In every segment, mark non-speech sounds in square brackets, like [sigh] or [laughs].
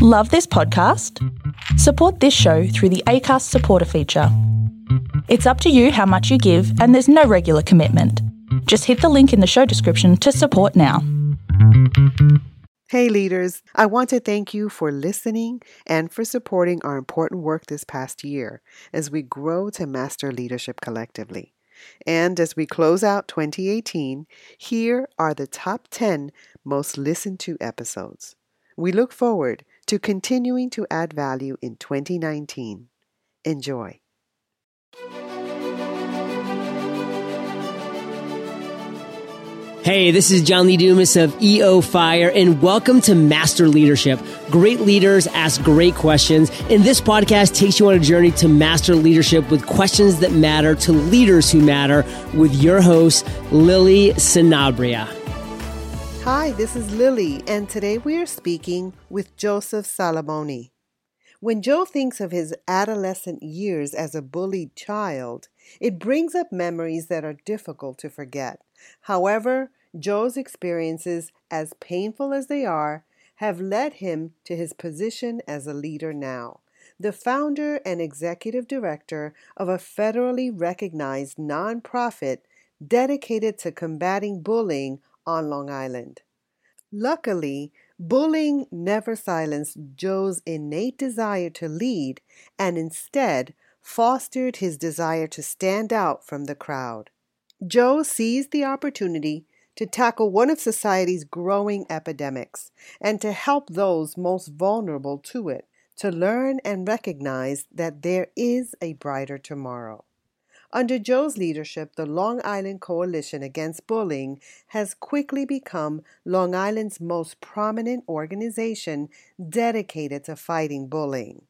Love this podcast? Support this show through the ACAST supporter feature. It's up to you how much you give, and there's no regular commitment. Just hit the link in the show description to support now. Hey, leaders, I want to thank you for listening and for supporting our important work this past year as we grow to master leadership collectively. And as we close out 2018, here are the top 10 most listened to episodes. We look forward to continuing to add value in 2019. Enjoy. Hey, this is John Lee Dumas of EO Fire, and welcome to Master Leadership. Great leaders ask great questions, and this podcast takes you on a journey to master leadership with questions that matter to leaders who matter with your host, Lily Sanabria. Hi, this is Lily, and today we are speaking with Joseph Salamoni. When Joe thinks of his adolescent years as a bullied child, it brings up memories that are difficult to forget. However, Joe's experiences, as painful as they are, have led him to his position as a leader now. The founder and executive director of a federally recognized nonprofit dedicated to combating bullying on Long Island. Luckily, bullying never silenced Joe's innate desire to lead and instead fostered his desire to stand out from the crowd. Joe seized the opportunity to tackle one of society's growing epidemics and to help those most vulnerable to it to learn and recognize that there is a brighter tomorrow. Under Joe's leadership, the Long Island Coalition Against Bullying has quickly become Long Island's most prominent organization dedicated to fighting bullying.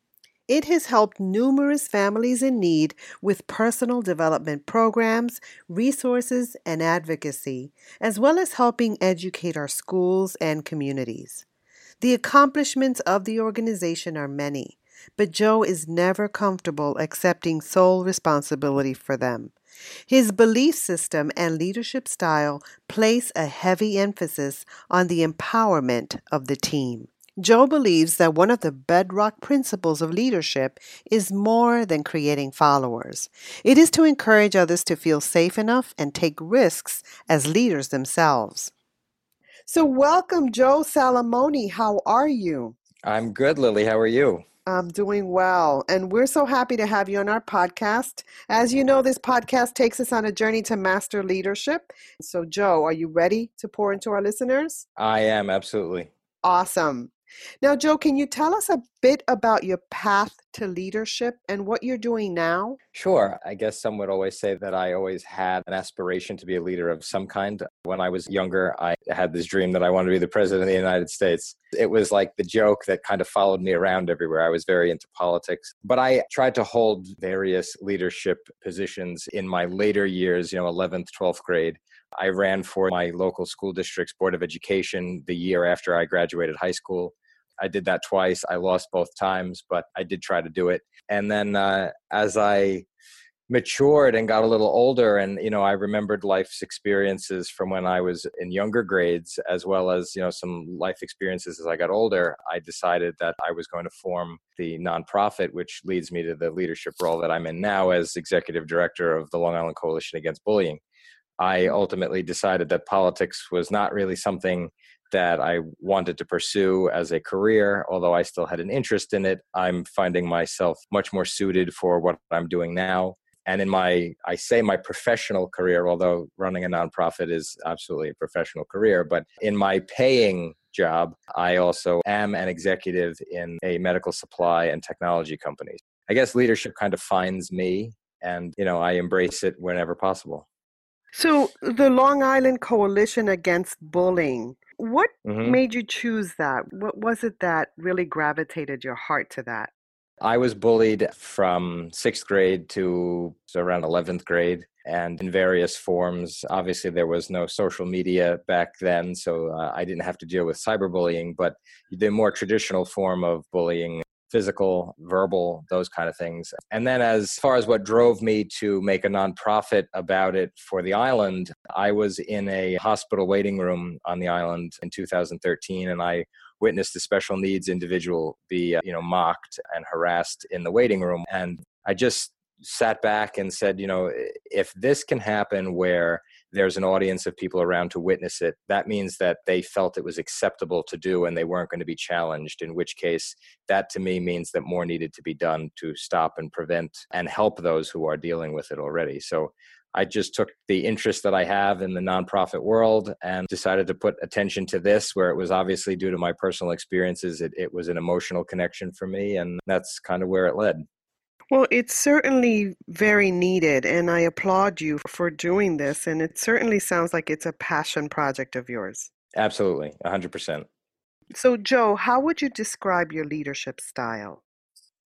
It has helped numerous families in need with personal development programs, resources, and advocacy, as well as helping educate our schools and communities. The accomplishments of the organization are many, but Joe is never comfortable accepting sole responsibility for them. His belief system and leadership style place a heavy emphasis on the empowerment of the team. Joe believes that one of the bedrock principles of leadership is more than creating followers. It is to encourage others to feel safe enough and take risks as leaders themselves. So, welcome, Joe Salamoni. How are you? I'm good, Lily. How are you? I'm doing well. And we're so happy to have you on our podcast. As you know, this podcast takes us on a journey to master leadership. So, Joe, are you ready to pour into our listeners? I am, absolutely. Awesome. Now, Joe, can you tell us a bit about your path to leadership and what you're doing now? Sure. I guess some would always say that I always had an aspiration to be a leader of some kind. When I was younger, I had this dream that I wanted to be the president of the United States. It was like the joke that kind of followed me around everywhere. I was very into politics, but I tried to hold various leadership positions in my later years, you know, 11th, 12th grade. I ran for my local school district's Board of Education the year after I graduated high school. I did that twice. I lost both times, but I did try to do it. And then uh, as I matured and got a little older and you know i remembered life's experiences from when i was in younger grades as well as you know some life experiences as i got older i decided that i was going to form the nonprofit which leads me to the leadership role that i'm in now as executive director of the long island coalition against bullying I ultimately decided that politics was not really something that I wanted to pursue as a career, although I still had an interest in it. I'm finding myself much more suited for what I'm doing now. And in my, I say my professional career, although running a nonprofit is absolutely a professional career, but in my paying job, I also am an executive in a medical supply and technology company. I guess leadership kind of finds me and, you know, I embrace it whenever possible. So, the Long Island Coalition Against Bullying, what mm-hmm. made you choose that? What was it that really gravitated your heart to that? I was bullied from sixth grade to around 11th grade and in various forms. Obviously, there was no social media back then, so uh, I didn't have to deal with cyberbullying, but the more traditional form of bullying physical, verbal, those kind of things. And then, as far as what drove me to make a nonprofit about it for the island, I was in a hospital waiting room on the island in 2013, and I witnessed a special needs individual be, uh, you know, mocked and harassed in the waiting room. And I just sat back and said, you know, if this can happen where there's an audience of people around to witness it, that means that they felt it was acceptable to do and they weren't going to be challenged, in which case, that to me means that more needed to be done to stop and prevent and help those who are dealing with it already. So I just took the interest that I have in the nonprofit world and decided to put attention to this, where it was obviously due to my personal experiences. It, it was an emotional connection for me, and that's kind of where it led. Well, it's certainly very needed, and I applaud you for doing this. And it certainly sounds like it's a passion project of yours. Absolutely, 100%. So, Joe, how would you describe your leadership style?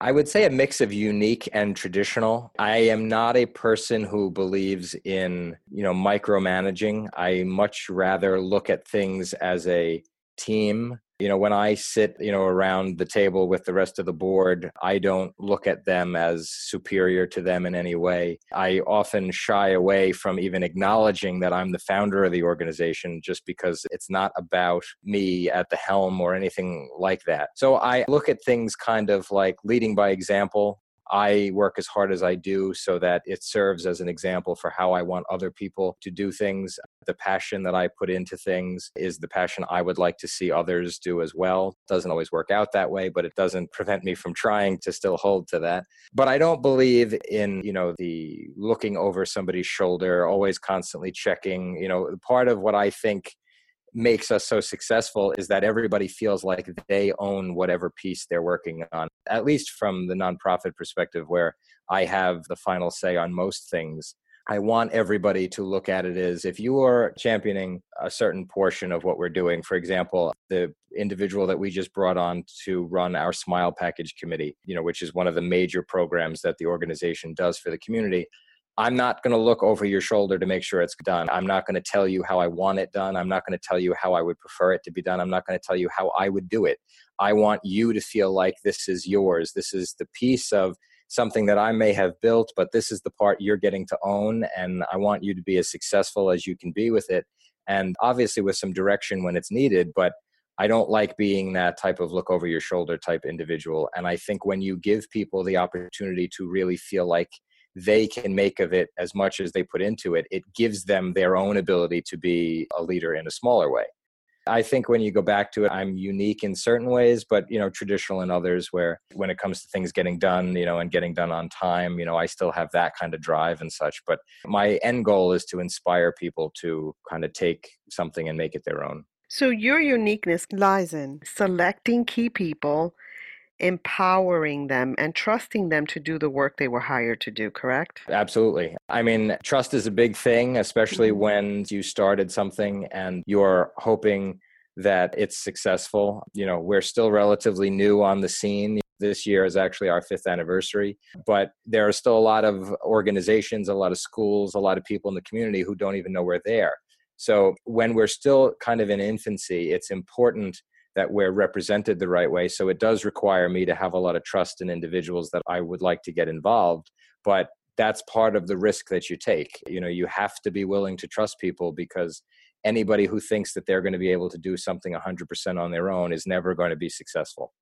I would say a mix of unique and traditional. I am not a person who believes in, you know, micromanaging. I much rather look at things as a team you know when i sit you know around the table with the rest of the board i don't look at them as superior to them in any way. I often shy away from even acknowledging that i'm the founder of the organization just because it's not about me at the helm or anything like that. So i look at things kind of like leading by example I work as hard as I do so that it serves as an example for how I want other people to do things. The passion that I put into things is the passion I would like to see others do as well. Doesn't always work out that way, but it doesn't prevent me from trying to still hold to that. But I don't believe in, you know, the looking over somebody's shoulder, always constantly checking, you know, part of what I think makes us so successful is that everybody feels like they own whatever piece they're working on, at least from the nonprofit perspective, where I have the final say on most things. I want everybody to look at it as if you are championing a certain portion of what we're doing. For example, the individual that we just brought on to run our Smile Package Committee, you know, which is one of the major programs that the organization does for the community. I'm not going to look over your shoulder to make sure it's done. I'm not going to tell you how I want it done. I'm not going to tell you how I would prefer it to be done. I'm not going to tell you how I would do it. I want you to feel like this is yours. This is the piece of something that I may have built, but this is the part you're getting to own. And I want you to be as successful as you can be with it. And obviously, with some direction when it's needed. But I don't like being that type of look over your shoulder type individual. And I think when you give people the opportunity to really feel like they can make of it as much as they put into it, it gives them their own ability to be a leader in a smaller way. I think when you go back to it, I'm unique in certain ways, but you know, traditional in others where when it comes to things getting done, you know, and getting done on time, you know, I still have that kind of drive and such. But my end goal is to inspire people to kind of take something and make it their own. So your uniqueness lies in selecting key people empowering them and trusting them to do the work they were hired to do, correct? Absolutely. I mean, trust is a big thing, especially mm-hmm. when you started something and you're hoping that it's successful. You know, we're still relatively new on the scene. This year is actually our fifth anniversary, but there are still a lot of organizations, a lot of schools, a lot of people in the community who don't even know we're there. So when we're still kind of in infancy, it's important that we're represented the right way. So it does require me to have a lot of trust in individuals that I would like to get involved. But that's part of the risk that you take. You know, you have to be willing to trust people because anybody who thinks that they're going to be able to do something 100% on their own is never going to be successful.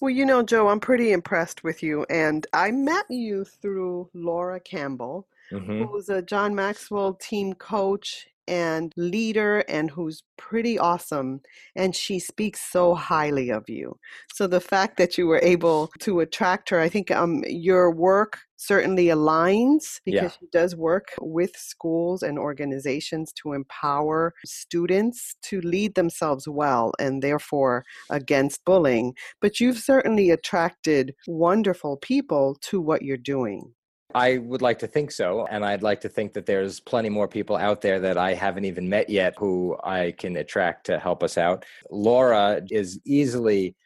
Well, you know, Joe, I'm pretty impressed with you. And I met you through Laura Campbell, mm-hmm. who's a John Maxwell team coach and leader and who's pretty awesome and she speaks so highly of you. So the fact that you were able to attract her i think um, your work certainly aligns because yeah. she does work with schools and organizations to empower students to lead themselves well and therefore against bullying. But you've certainly attracted wonderful people to what you're doing I would like to think so. And I'd like to think that there's plenty more people out there that I haven't even met yet who I can attract to help us out. Laura is easily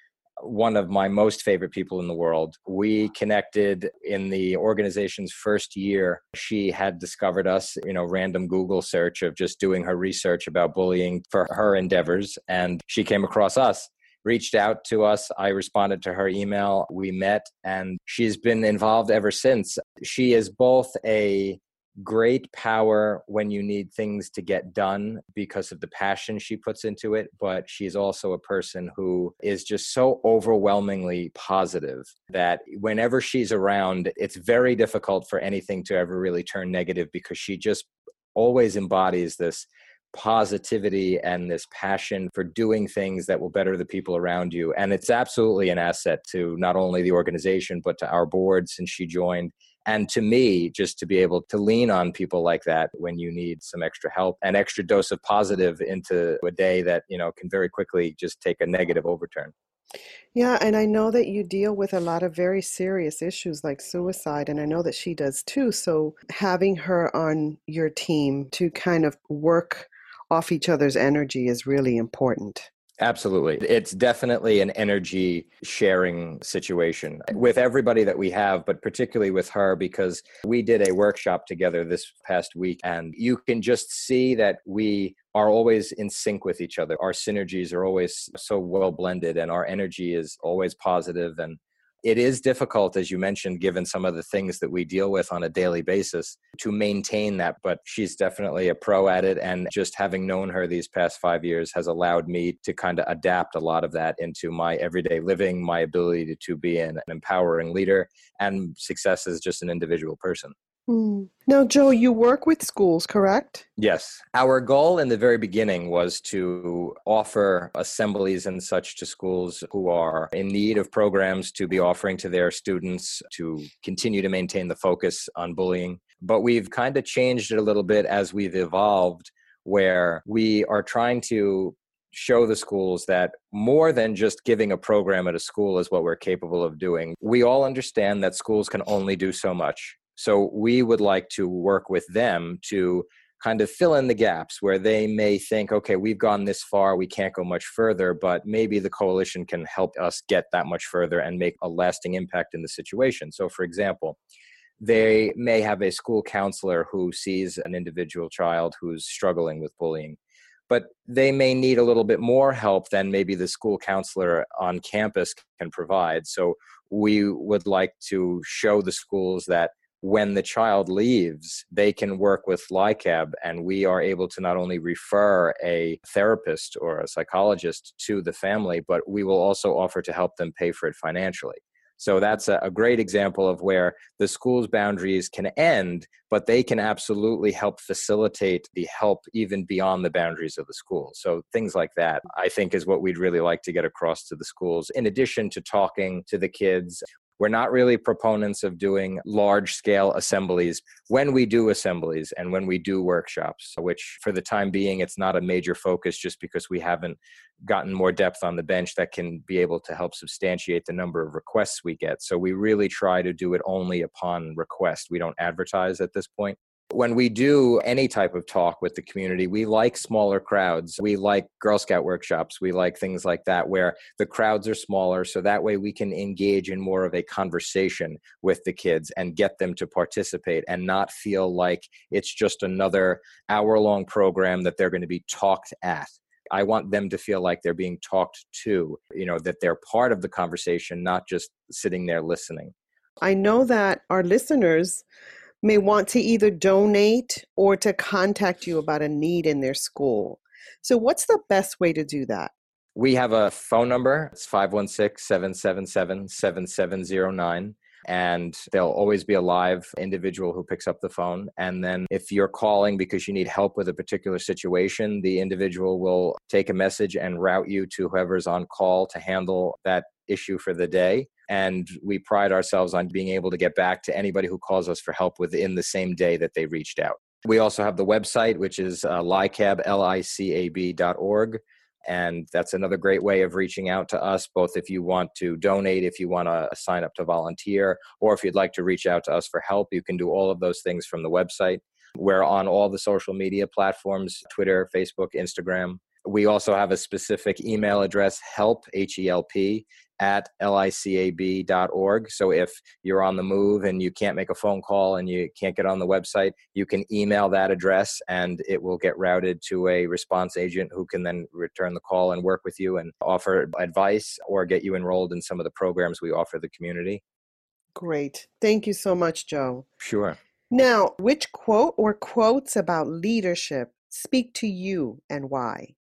one of my most favorite people in the world. We connected in the organization's first year. She had discovered us, you know, random Google search of just doing her research about bullying for her endeavors. And she came across us reached out to us. I responded to her email. We met, and she's been involved ever since. She is both a great power when you need things to get done because of the passion she puts into it, but she's also a person who is just so overwhelmingly positive that whenever she's around, it's very difficult for anything to ever really turn negative because she just always embodies this positivity and this passion for doing things that will better the people around you. And it's absolutely an asset to not only the organization, but to our board since she joined. And to me, just to be able to lean on people like that when you need some extra help, an extra dose of positive into a day that, you know, can very quickly just take a negative overturn. Yeah, and I know that you deal with a lot of very serious issues like suicide, and I know that she does too. So having her on your team to kind of work off each other's energy is really important. Absolutely. It's definitely an energy sharing situation with everybody that we have, but particularly with her because we did a workshop together this past week. And you can just see that we are always in sync with each other. Our synergies are always so well blended, and our energy is always positive and it is difficult, as you mentioned, given some of the things that we deal with on a daily basis, to maintain that. But she's definitely a pro at it. And just having known her these past five years has allowed me to kind of adapt a lot of that into my everyday living, my ability to, be an empowering leader, and success as just an individual person. Hmm. Now, Joe, you work with schools, correct? Yes. Our goal in the very beginning was to offer assemblies and such to schools who are in need of programs to be offering to their students to continue to maintain the focus on bullying. But we've kind of changed it a little bit as we've evolved, where we are trying to show the schools that more than just giving a program at a school is what we're capable of doing. We all understand that schools can only do so much so we would like to work with them to kind of fill in the gaps where they may think, okay, we've gone this far, we can't go much further, but maybe the coalition can help us get that much further and make a lasting impact in the situation. So, for example, they may have a school counselor who sees an individual child who's struggling with bullying but they may need a little bit more help than maybe the school counselor on campus can provide. So we would like to show the schools that when the child leaves, they can work with LICAB, and we are able to not only refer a therapist or a psychologist to the family, but we will also offer to help them pay for it financially. So that's a, great example of where the school's boundaries can end, but they can absolutely help facilitate the help even beyond the boundaries of the school. So things like that, I think, is what we'd really like to get across to the schools. In addition to talking to the kids, we're not really proponents of doing large scale assemblies when we do assemblies and when we do workshops, which for the time being, it's not a major focus just because we haven't gotten more depth on the bench that can be able to help substantiate the number of requests we get. So we really try to do it only upon request. We don't advertise at this point when we do any type of talk with the community, we like smaller crowds. We like Girl Scout workshops. We like things like that where the crowds are smaller. So that way we can engage in more of a conversation with the kids and get them to participate and not feel like it's just another hour long program that they're going to be talked at. I want them to feel like they're being talked to, you know, that they're part of the conversation, not just sitting there listening. I know that our listeners may want to either donate or to contact you about a need in their school. So, what's the best way to do that? We have a phone number. It's 516 777 7709 and there'll always be a live individual who picks up the phone. And then if you're calling because you need help with a particular situation, the individual will take a message and route you to whoever's on call to handle that issue for the day. And we pride ourselves on being able to get back to anybody who calls us for help within the same day that they reached out. We also have the website, which is uh, licab, L-I-C-A-B dot org. And that's another great way of reaching out to us, both if you want to donate, if you want to sign up to volunteer, or if you'd like to reach out to us for help, you can do all of those things from the website. We're on all the social media platforms Twitter, Facebook, Instagram. We also have a specific email address, help, H E L P, at licab.org. So if you're on the move and you can't make a phone call and you can't get on the website, you can email that address and it will get routed to a response agent who can then return the call and work with you and offer advice or get you enrolled in some of the programs we offer the community. Great. Thank you so much, Joe. Sure. Now, which quote or quotes about leadership speak to you and why?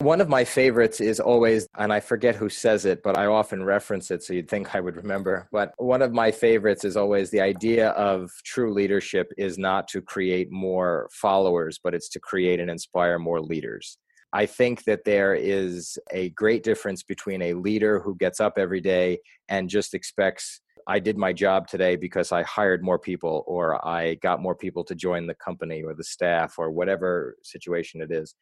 One of my favorites is always, and I forget who says it, but I often reference it, so you'd think I would remember. But one of my favorites is always the idea of true leadership is not to create more followers, but it's to create and inspire more leaders. I think that there is a great difference between a leader who gets up every day and just expects I did my job today because I hired more people or I got more people to join the company or the staff or whatever situation it is.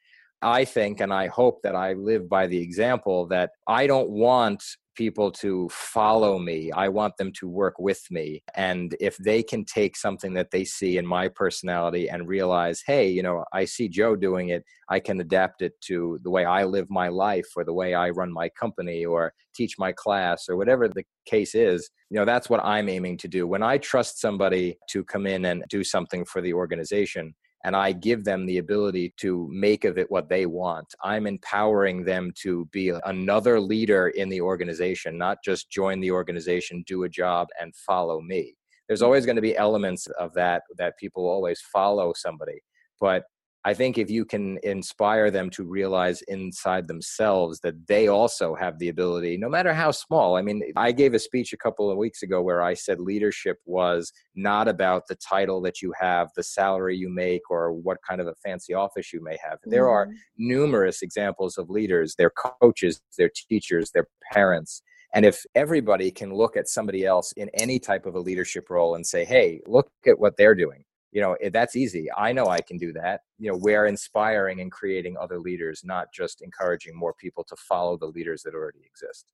I think and I hope that I live by the example that I don't want people to follow me. I want them to work with me. And if they can take something that they see in my personality and realize, hey, you know, I see Joe doing it, I can adapt it to the way I live my life or the way I run my company or teach my class or whatever the case is, you know, that's what I'm aiming to do. When I trust somebody to come in and do something for the organization, and I give them the ability to make of it what they want. I'm empowering them to be another leader in the organization, not just join the organization, do a job, and follow me. There's always going to be elements of that that people always follow somebody. But I think if you can inspire them to realize inside themselves that they also have the ability, no matter how small. I mean, I gave a speech a couple of weeks ago where I said leadership was not about the title that you have, the salary you make, or what kind of a fancy office you may have. Mm-hmm. There are mm-hmm. numerous examples of leaders, their coaches, their teachers, their parents. And if everybody can look at somebody else in any type of a leadership role and say, hey, look at what they're doing you know eh, that's easy i know i can do that you know we're inspiring and creating other leaders not just encouraging more people to follow the leaders that already exist.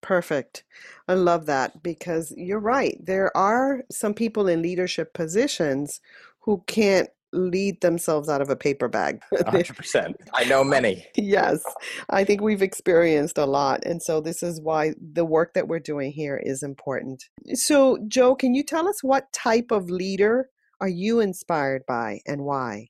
Perfect i love that because you're right there are some people in leadership positions who can't lead themselves out of a paper bag. 100% i know [laughs] many. Yes i think we've experienced a lot and so this is why the work that we're doing here is important. So joe can you tell us what type of leader are you inspired by and why?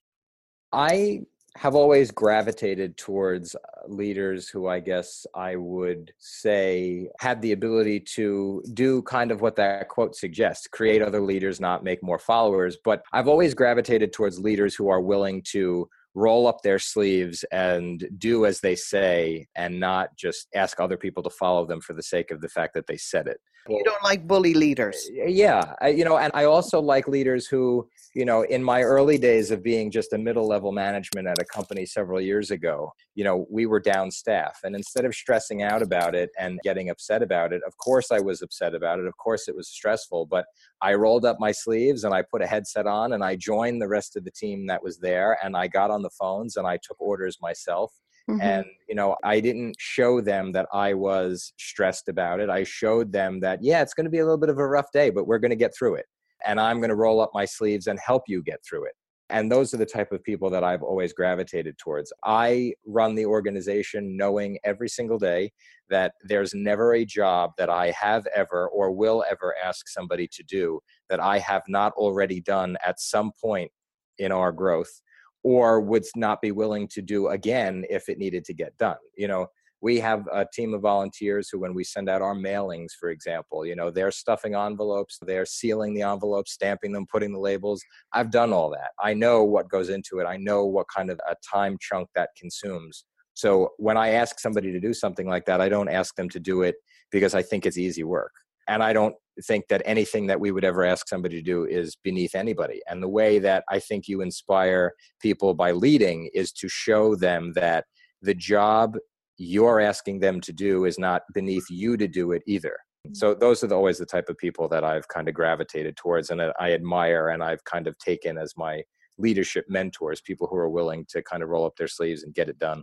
I have always gravitated towards uh, leaders who I guess I would say had the ability to do kind of what that quote suggests create other leaders, not make more followers. But I've always gravitated towards leaders who are willing to roll up their sleeves and do as they say and not just ask other people to follow them for the sake of the fact that they said it. You don't like bully leaders. Yeah, I, you know, and I also like leaders who, you know, in my early days of being just a middle level management at a company several years ago, you know, we were down staff. And instead of stressing out about it and getting upset about it, of course I was upset about it. Of course it was stressful, but I rolled up my sleeves and I put a headset on and I joined the rest of the team that was there and I got on the phones and I took orders myself Mm-hmm. And, you know, I didn't show them that I was stressed about it. I showed them that, yeah, it's going to be a little bit of a rough day, but we're going to get through it. And I'm going to roll up my sleeves and help you get through it. And those are the type of people that I've always gravitated towards. I run the organization knowing every single day that there's never a job that I have ever or will ever ask somebody to do that I have not already done at some point in our growth or would not be willing to do again if it needed to get done. You know, we have a team of volunteers who when we send out our mailings for example you know they're stuffing envelopes they're sealing the envelopes stamping them putting the labels. I've done all that. I know what goes into it. I know what kind of a time chunk that consumes. So when i ask somebody to do something like that i don't ask them to do it because i think it's easy work. And i don't think that anything that we would ever ask somebody to do is beneath anybody. And the way that I think you inspire people by leading is to show them that the job you're asking them to do is not beneath you to do it either. Mm-hmm. So those are the, always the type of people that I've kind of gravitated towards and I admire and I've kind of taken as my leadership mentors, people who are willing to kind of roll up their sleeves and get it done.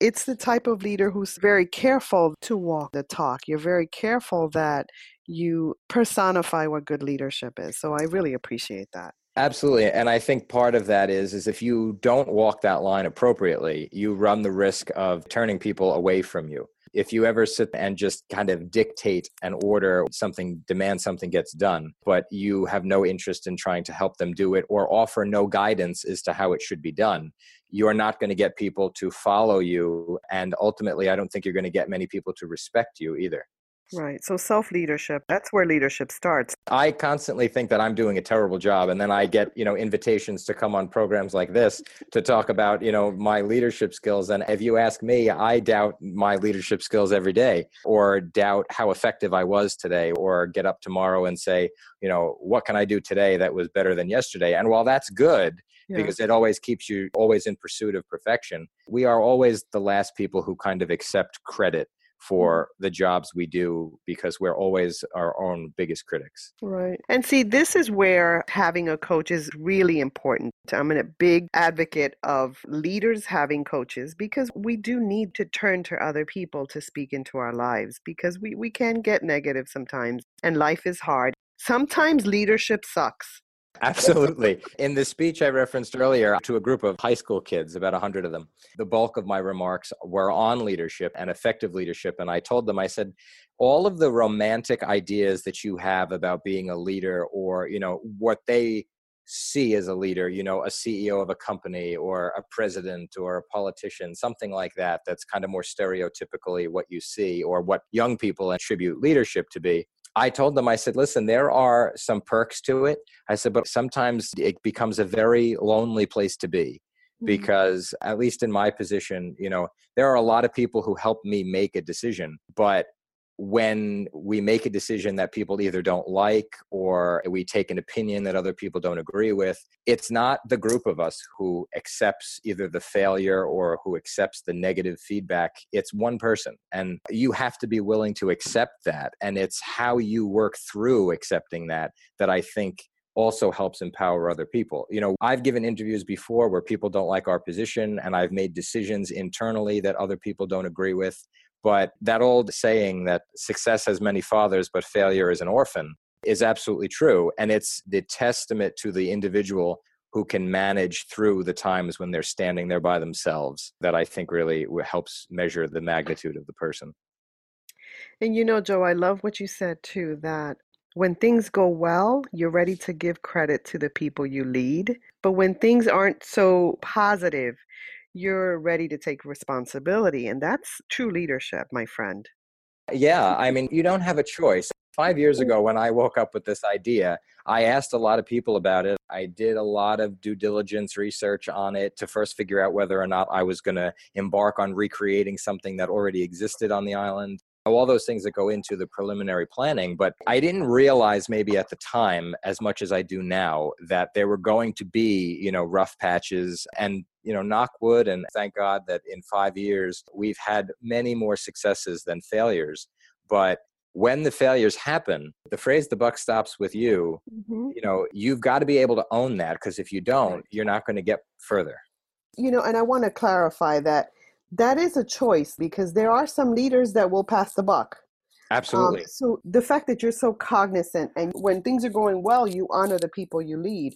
It's the type of leader who's very careful to walk the talk. You're very careful that you personify what good leadership is. So I really appreciate that. Absolutely. And I think part of that is is if you don't walk that line appropriately, you run the risk of turning people away from you. If you ever sit and just kind of dictate and order something, demand something gets done, but you have no interest in trying to help them do it or offer no guidance as to how it should be done, you are not going to get people to follow you. And ultimately, I don't think you're going to get many people to respect you either. Right. So self leadership, that's where leadership starts. I constantly think that I'm doing a terrible job and then I get, you know, invitations to come on programs like this to talk about, you know, my leadership skills and if you ask me, I doubt my leadership skills every day or doubt how effective I was today or get up tomorrow and say, you know, what can I do today that was better than yesterday? And while that's good, yeah. because it always keeps you always in pursuit of perfection. We are always the last people who kind of accept credit for mm-hmm. the jobs we do because we're always our own biggest critics. Right. And see, this is where having a coach is really important. I'm a big advocate of leaders having coaches because we do need to turn to other people to speak into our lives because we, we can get negative sometimes and life is hard. Sometimes leadership sucks. Absolutely. In the speech I referenced earlier to a group of high school kids, about 100 of them, the bulk of my remarks were on leadership and effective leadership. And I told them, I said, all of the romantic ideas that you have about being a leader or, you know, what they see as a leader, you know, a CEO of a company or a president or a politician, something like that, that's kind of more stereotypically what you see or what young people attribute leadership to be. I told them, I said, listen, there are some perks to it. I said, but sometimes it becomes a very lonely place to be mm-hmm. because, at least in my position, you know, there are a lot of people who help me make a decision, but when we make a decision that people either don't like or we take an opinion that other people don't agree with, it's not the group of us who accepts either the failure or who accepts the negative feedback. It's one person. And you have to be willing to accept that. And it's how you work through accepting that that I think also helps empower other people. You know, I've given interviews before where people don't like our position and I've made decisions internally that other people don't agree with. But that old saying that success has many fathers, but failure is an orphan is absolutely true. And it's the testament to the individual who can manage through the times when they're standing there by themselves that I think really helps measure the magnitude of the person. And you know, Joe, I love what you said too that when things go well, you're ready to give credit to the people you lead. But when things aren't so positive, you're ready to take responsibility. And that's true leadership, my friend. Yeah, I mean, you don't have a choice. Five years ago, when I woke up with this idea, I asked a lot of people about it. I did a lot of due diligence research on it to first figure out whether or not I was going to embark on recreating something that already existed on the island all those things that go into the preliminary planning. But I didn't realize maybe at the time as much as I do now that there were going to be, you know, rough patches and, you know, knock wood. And thank God that in five years, we've had many more successes than failures. But when the failures happen, the phrase the buck stops with you, mm-hmm. you know, you've got to be able to own that because if you don't, you're not going to get further. You know, and I want to clarify that that is a choice because there are some leaders that will pass the buck. Absolutely. Um, so the fact that you're so cognizant and when things are going well, you honor the people you lead.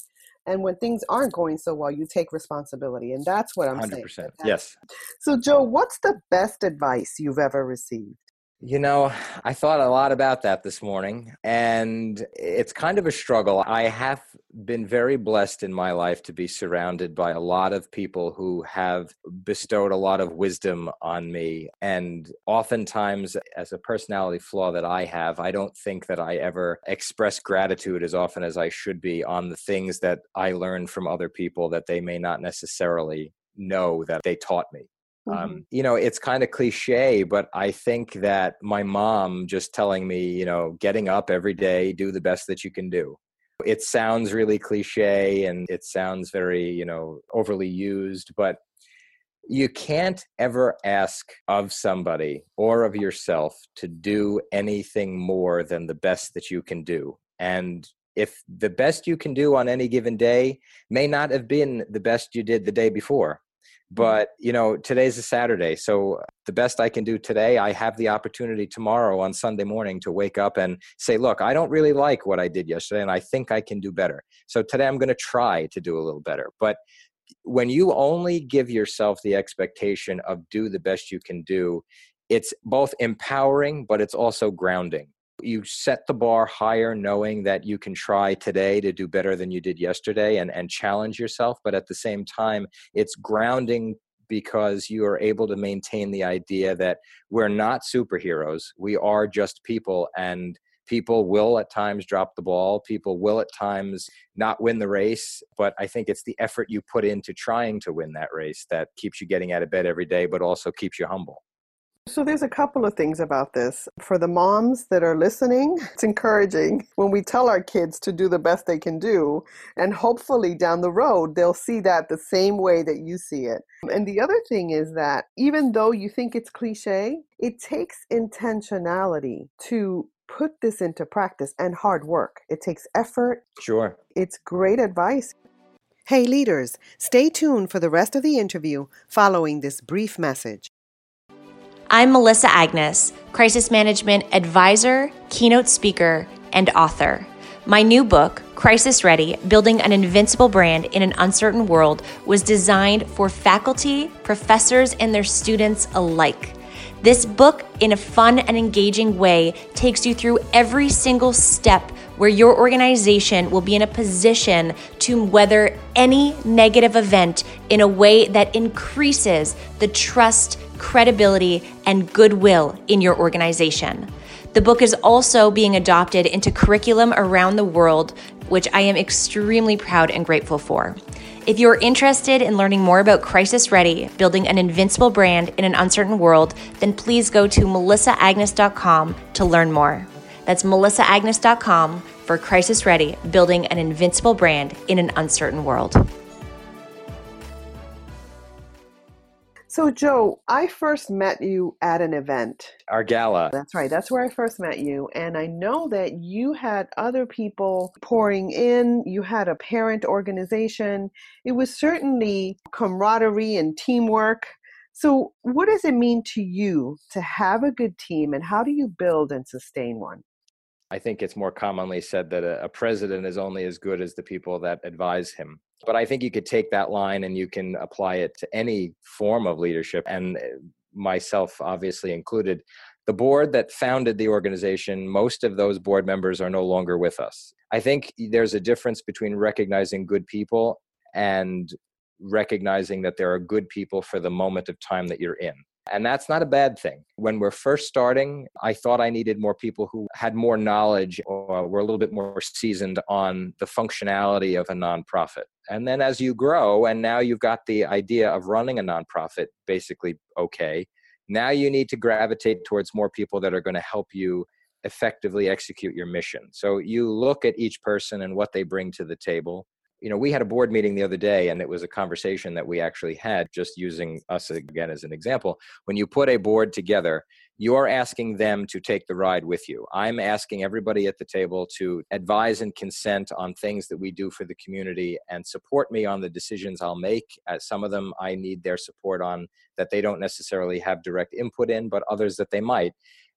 And when things aren't going so well, you take responsibility. And that's what I'm 100%. saying. Yes. So, Joe, what's the best advice you've ever received? You know, I thought a lot about that this morning, and it's kind of a struggle. I have been very blessed in my life to be surrounded by a lot of people who have bestowed a lot of wisdom on me. And oftentimes, as a personality flaw that I have, I don't think that I ever express gratitude as often as I should be on the things that I learned from other people that they may not necessarily know that they taught me. Mm-hmm. Um, you know, it's kind of cliche, but I think that my mom just telling me, you know, getting up every day, do the best that you can do. It sounds really cliche and it sounds very, you know, overly used, but you can't ever ask of somebody or of yourself to do anything more than the best that you can do. And if the best you can do on any given day may not have been the best you did the day before. But you know today's a saturday so the best i can do today i have the opportunity tomorrow on sunday morning to wake up and say look i don't really like what i did yesterday and i think i can do better. So today i'm going to try to do a little better. But when you only give yourself the expectation of do the best you can do it's both empowering but it's also grounding you set the bar higher knowing that you can try today to do better than you did yesterday and, and challenge yourself but at the same time it's grounding because you are able to maintain the idea that we're not superheroes. We are just people, and people will at times drop the ball. People will at times not win the race. But I think it's the effort you put into trying to win that race that keeps you getting out of bed every day, but also keeps you humble. So there's a couple of things about this. For the moms that are listening, [laughs] it's encouraging when we tell our kids to do the best they can do. And hopefully down the road, they'll see that the same way that you see it. And the other thing is that even though you think it's cliche, it takes intentionality to put this into practice and hard work. It takes effort. Sure. It's great advice. Hey, leaders, stay tuned for the rest of the interview following this brief message. I'm Melissa Agnes, crisis management advisor, keynote speaker, and author. My new book, Crisis Ready Building an Invincible Brand in an Uncertain World, was designed for faculty, professors, and their students alike. This book, in a fun and engaging way, takes you through every single step where your organization will be in a position to weather any negative event in a way that increases the trust credibility, and goodwill in your organization. The book is also being adopted into curriculum around the world, which I am extremely proud and grateful for. If you're interested in learning more about Crisis Ready, building an invincible brand in an uncertain world, then please go to melissaagnes.com to learn more. That's melissaagnes.com for Crisis Ready, building an invincible brand in an uncertain world. So, Joe, I first met you at an event. Our gala. That's right. That's where I first met you. And I know that you had other people pouring in, you had a parent organization. It was certainly camaraderie and teamwork. So, what does it mean to you to have a good team, and how do you build and sustain one? I think it's more commonly said that a, president is only as good as the people that advise him. But I think you could take that line and you can apply it to any form of leadership, and eh, myself obviously included. The board that founded the organization, most of those board members are no longer with us. I think there's a difference between recognizing good people and recognizing that there are good people for the moment of time that you're in. And that's not a bad thing. When we're first starting, I thought I needed more people who had more knowledge or were a little bit more seasoned on the functionality of a nonprofit. And then as you grow, and now you've got the idea of running a nonprofit basically okay, now you need to gravitate towards more people that are going to help you effectively execute your mission. So you look at each person and what they bring to the table you know we had a board meeting the other day and it was a conversation that we actually had just using us again as an example. When you put a board together you're asking them to take the ride with you. I'm asking everybody at the table to advise and consent on things that we do for the community and support me on the decisions i'll make. As some of them i need their support on that they don't necessarily have direct input in but others that they might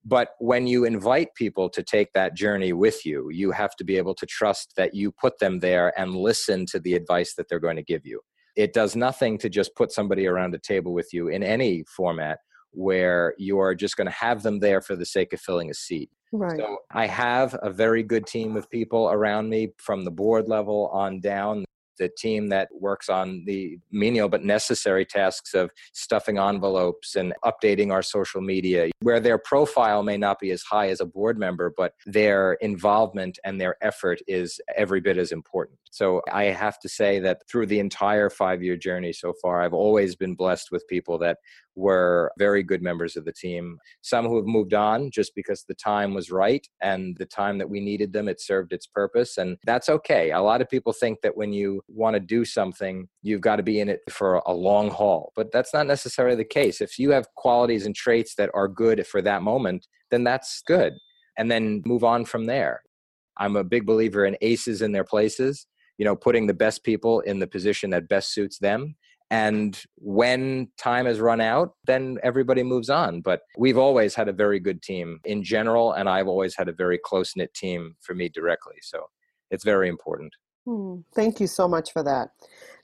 but when you invite people to take that journey with you, you have to be able to trust that you put them there and listen to the advice that they're going to give you. It does nothing to just put somebody around a table with you in any format where you are just going to have them there for the sake of filling a seat. Right. So I have a very good team of people around me from the board level on down the team that works on the menial but necessary tasks of stuffing envelopes and updating our social media, where their profile may not be as high as a board member, but their involvement and their effort is every bit as important. So I have to say that through the entire five year journey so far, I've always been blessed with people that were very good members of the team. Some who have moved on just because the time was right and the time that we needed them, it served its purpose. And that's okay. A lot of people think that when you want to do something, you've got to be in it for a long haul. But that's not necessarily the case. If you have qualities and traits that are good for that moment, then that's good. And then move on from there. I'm a big believer in aces in their places, you know, putting the best people in the position that best suits them and when time has run out, then everybody moves on. But we've always had a very good team in general, and I've always had a very close knit team for me directly. So it's very important. Hmm. Thank you so much for that.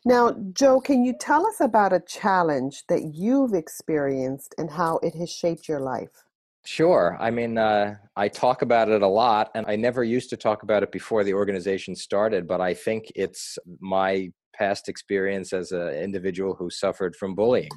Now, Joe, can you tell us about a challenge that you've experienced and how it has shaped your life? Sure. I mean, uh, I talk about it a lot, and I never used to talk about it before the organization started, but I think it's my past experience as an individual who suffered from bullying.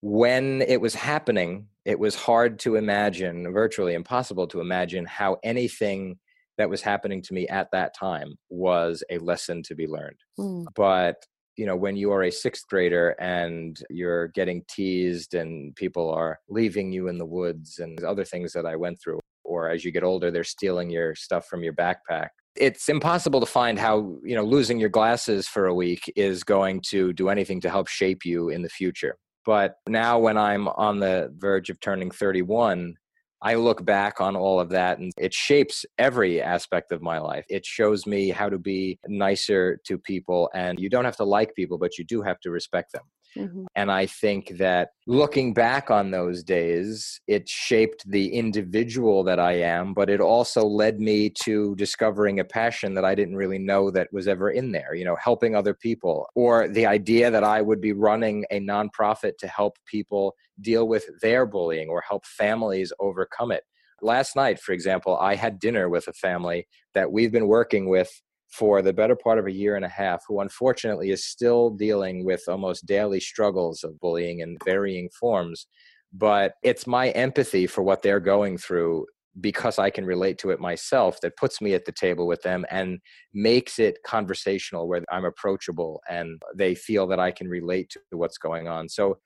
when it was happening, it was hard to imagine, virtually impossible to imagine, how anything that was happening to me at that time was a lesson to be learned. Mm. But you know when you are a sixth grader and you're getting teased and people are leaving you in the woods and other things that i went through or as you get older they're stealing your stuff from your backpack it's impossible to find how you know losing your glasses for a week is going to do anything to help shape you in the future but now when i'm on the verge of turning 31 I look back on all of that and it shapes every aspect of my life. It shows me how to be nicer to people. And you don't have to like people, but you do have to respect them. Mm-hmm. And I think that looking back on those days, it shaped the individual that I am, but it also led me to discovering a passion that I didn't really know that was ever in there, you know, helping other people, or the idea that I would be running a nonprofit to help people deal with their bullying or help families overcome it. Last night, for example, I had dinner with a family that we've been working with for the better part of a year and a half, who unfortunately is still dealing with almost daily struggles of bullying in varying forms. But it's my empathy for what they're going through because I can relate to it myself that puts me at the table with them and makes it conversational where I'm approachable and they feel that I can relate to what's going on. So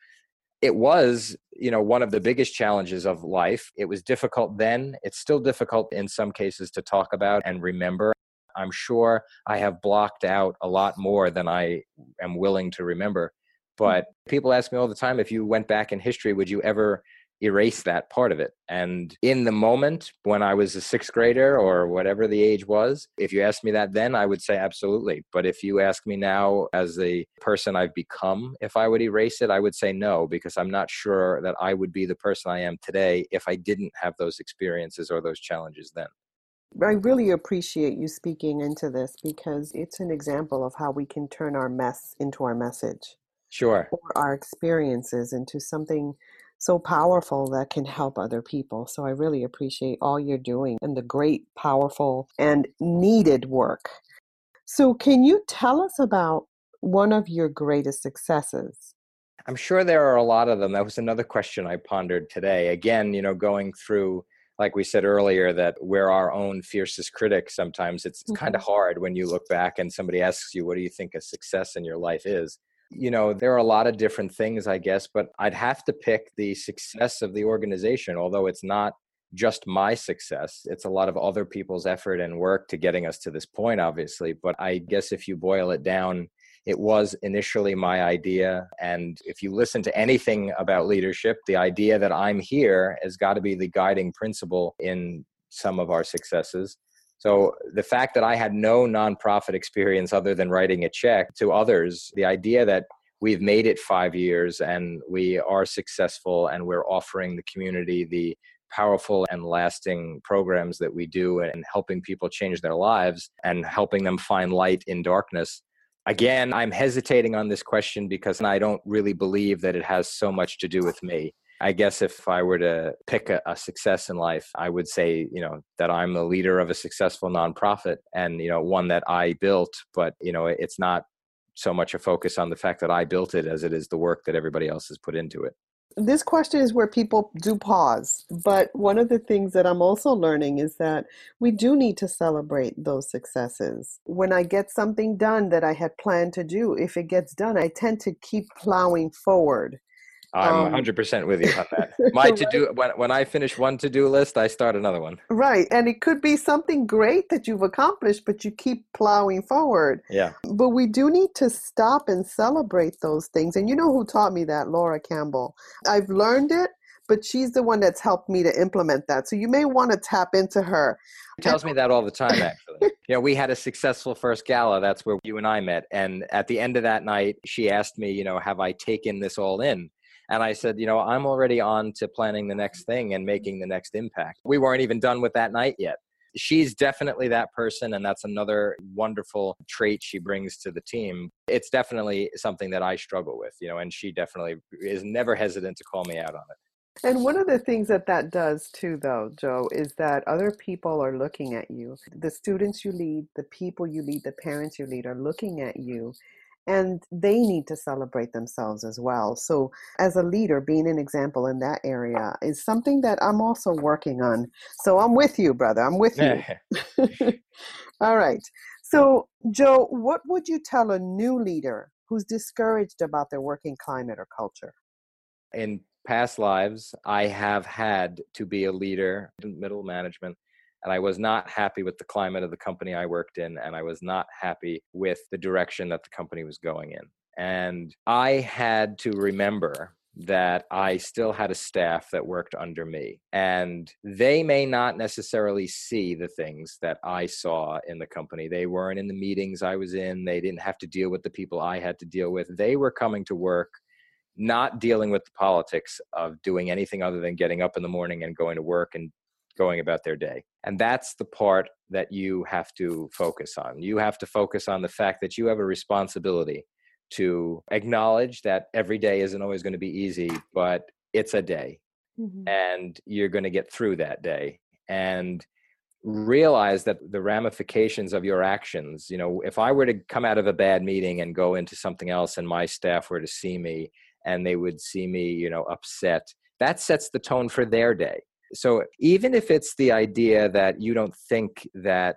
it was you know one of the biggest challenges of life it was difficult then it's still difficult in some cases to talk about and remember I'm sure I have blocked out a lot more than I am willing to remember. Hmm. But people ask me all the time if you went back in history, would you ever erase that part of it? And in the moment, when I was a sixth grader or whatever the age was, if you asked me that then, I would say absolutely. But if you ask me now, as the person I've become, if I would erase it, I would say no, because I'm not sure that I would be the person I am today if I didn't have those experiences or those challenges then. I really appreciate you speaking into this because it's an example of how we can turn our mess into our message. Sure. Or our experiences into something so powerful that can help other people. So I really appreciate all you're doing and the great, powerful, and needed work. So, can you tell us about one of your greatest successes? I'm sure there are a lot of them. That was another question I pondered today. Again, you know, going through like we said earlier that we're our own fiercest critic sometimes. It's, mm-hmm. kind of hard when you look back and somebody asks you what do you think a success in your life is? You know there are a lot of different things i guess but i'd have to pick the success of the organization although it's not just my success. It's a lot of other people's effort and work to getting us to this point obviously but i guess if you boil it down it was initially my idea. And if you listen to anything about leadership, the idea that I'm here has got to be the guiding principle in some of our successes. So the fact that I had no nonprofit experience other than writing a check to others, the idea that we've made it five years and we are successful and we're offering the community the powerful and lasting programs that we do and helping people change their lives and helping them find light in darkness Again, I'm hesitating on this question because I don't really believe that it has so much to do with me. I guess if I were to pick a, a, success in life, I would say, you know, that I'm the leader of a successful nonprofit and, you know, one that I built, but, you know, it's not so much a focus on the fact that I built it as it is the work that everybody else has put into it this question is where people do pause. But one of the things that I'm also learning is that we do need to celebrate those successes. When I get something done that I had planned to do, if it gets done, I tend to keep plowing forward. I'm um, 100% with you on that. [laughs] My to do when when I finish one to do list, I start another one. Right, and it could be something great that you've accomplished, but you keep plowing forward. Yeah. But we do need to stop and celebrate those things. And you know who taught me that? Laura Campbell. I've learned it, but she's the one that's helped me to implement that. So you may want to tap into her. She tells me that all the time, actually. [laughs] you know, we had a successful first gala. That's where you and I met. And at the end of that night, she asked me, you know, have I taken this all in? And I said, you know, I'm already on to planning the next thing and making the next impact. We weren't even done with that night yet. She's definitely that person, and that's another wonderful trait she brings to the team. It's definitely something that I struggle with, you know, and she definitely is never hesitant to call me out on it. And one of the things that that does too, though, Joe, is that other people are looking at you. The students you lead, the people you lead, the parents you lead are looking at you and they need to celebrate themselves as well. So, as a leader, being an example in that area is something that I'm also working on. So, I'm with you, brother. I'm with you. [laughs] [laughs] All right. So, Joe, what would you tell a new leader who's discouraged about their working climate or culture? In past lives, I have had to be a leader in middle management and I was not happy with the climate of the company I worked in, and I was not happy with the direction that the company was going in. And I had to remember that I still had a staff that worked under me. And they may not necessarily see the things that I saw in the company. They weren't in the meetings I was in, they didn't have to deal with the people I had to deal with. They were coming to work. Not dealing with the politics of doing anything other than getting up in the morning and going to work and going about their day. And that's the part that you have to focus on. You have to focus on the fact that you have a responsibility to acknowledge that every day isn't always going to be easy, but it's a day. Mm-hmm. And you're going to get through that day. And realize that the ramifications of your actions, you know, if I were to come out of a bad meeting and go into something else and my staff were to see me and they would see me, you know, upset, that sets the tone for their day so even if it's the idea that you don't think that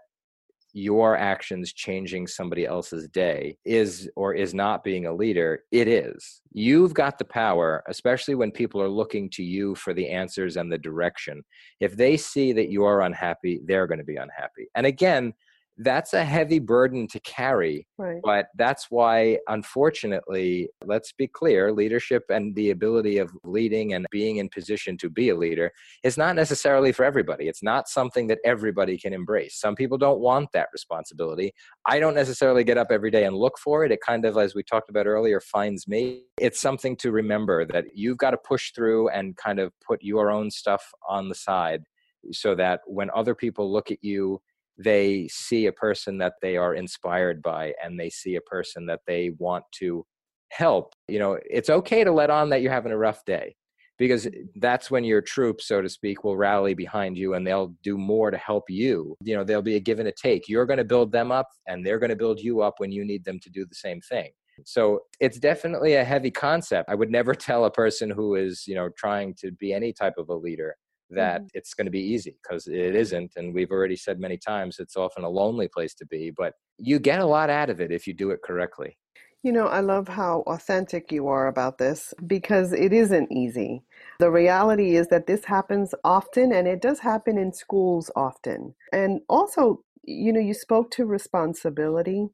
your actions changing somebody else's day is or is not being a leader, it is. You've got the power, especially when people are looking to you for the answers and the direction. If they see that you are unhappy, they're going to be unhappy. And again, that's a heavy burden to carry. Right. But that's why, unfortunately, let's be clear leadership and the ability of leading and being in position to be a leader is not necessarily for everybody. It's not something that everybody can embrace. Some people don't want that responsibility. I don't necessarily get up every day and look for it. It kind of, as we talked about earlier, finds me. It's something to remember that you've got to push through and kind of put your own stuff on the side so that when other people look at you they see a person that they are inspired by and they see a person that they want to help. You know, it's okay to let on that you're having a rough day because that's when your troops, so to speak, will rally behind you and they'll do more to help you. You know, there'll be a give and a take. You're going to build them up and they're going to build you up when you need them to do the same thing. So it's definitely a heavy concept. I would never [laughs] tell a person who is, you know, trying to be any type of a leader that mm-hmm. it's going to be easy because it isn't. And we've already said many times it's often a lonely place to be, but you get a lot out of it if you do it correctly. You know, I love how authentic you are about this because it isn't easy. The reality is that this happens often and it does happen in schools often. And also, you know, you spoke to responsibility,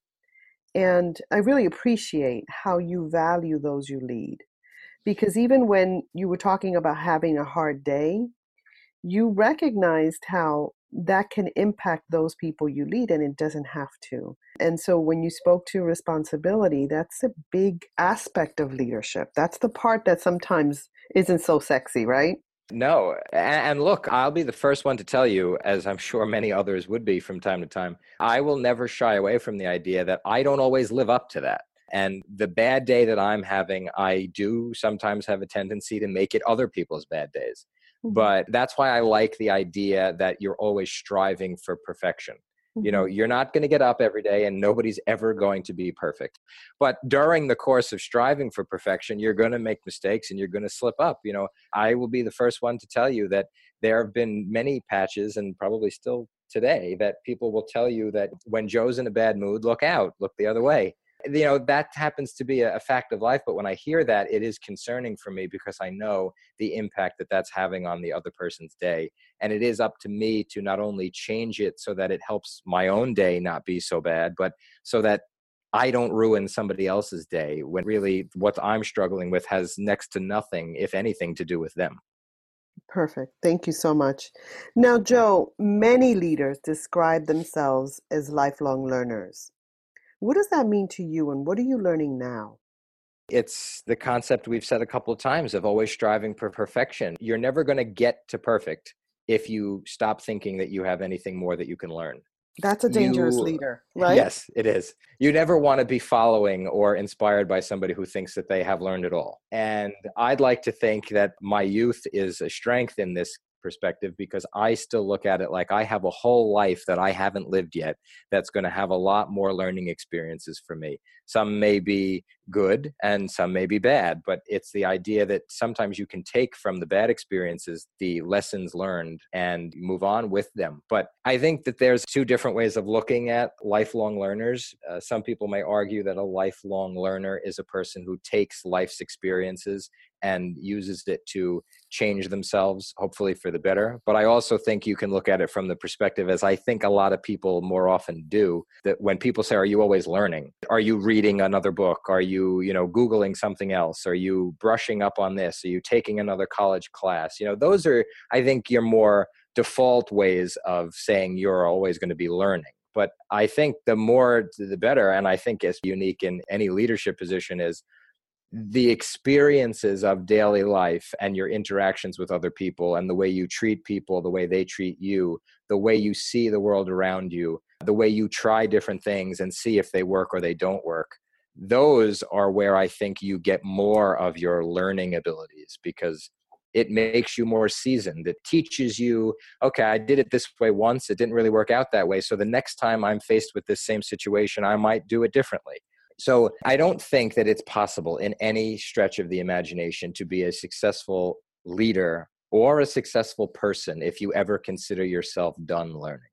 and I really appreciate how you value those you lead. Because even when you were talking about having a hard day, you recognized how that can impact those people you lead and it doesn't have to. And so when you spoke to responsibility, that's a big aspect of leadership. That's the part that sometimes isn't so sexy, right? No. And look, I'll be the first one to tell you, as I'm sure many others would be from time to time, I will never shy away from the idea that I don't always live up to that. And the bad day that I'm having, I do sometimes have a tendency to make it other people's bad days. Mm-hmm. But that's why I like the idea that you're always striving for perfection. You know, mm-hmm. you're not going to get up every day and nobody's ever going to be perfect. But during the course of striving for perfection, you're going to make mistakes and you're going to slip up. You know, I will be the first one to tell you that there have been many patches and probably still today that people will tell you that when Joe's in a bad mood, look out, look the other way you know that happens to be a, fact of life but when i hear that it is concerning for me because i know the impact that that's having on the other person's day and it is up to me to not only change it so that it helps my own day not be so bad but so that I don't ruin somebody else's day when really what I'm struggling with has next to nothing, if anything, to do with them. Perfect. Thank you so much. Now, Joe, many leaders describe themselves as lifelong learners. What does that mean to you, and what are you learning now? It's the concept we've said a couple of times of always striving for perfection. You're never going to get to perfect if you stop thinking that you have anything more that you can learn. That's a dangerous you, leader, [laughs] right? Yes, it is. You never want to be following or inspired by somebody who thinks that they have learned it all. And I'd like to think that my youth is a strength in this perspective because I still look at it like I have a whole life that I haven't lived yet that's going to have a lot more learning experiences for me. Some may be good and some may be bad, but it's the idea that sometimes you can take from the bad experiences the lessons learned and move on with them. But I think that there's two different ways of looking at lifelong learners. Uh, some people may argue that a lifelong learner is a person who takes life's experiences and uses it to change themselves, hopefully for the better. But I also think you can look at it from the perspective, as I think a lot of people more often do, that when people say, Are you always learning? Are you reading another book? Are you, you know, Googling something else? Are you brushing up on this? Are you taking another college class? You know, those are, I think, your more default ways of saying you're always going to be learning. But I think the more the better, and I think it's unique in any leadership position is the experiences of daily life and your interactions with other people and the way you treat people, the way they treat you, the way you see the world around you, the way you try different things and see if they work or they don't work. Those are where I think you get more of your learning abilities because it makes you more seasoned. It teaches you, okay, I did it this way once, it didn't really work out that way. So the next time I'm faced with this same situation, I might do it differently. So I don't think that it's possible in any stretch of the imagination to be a successful leader or a successful person if you ever consider yourself done learning.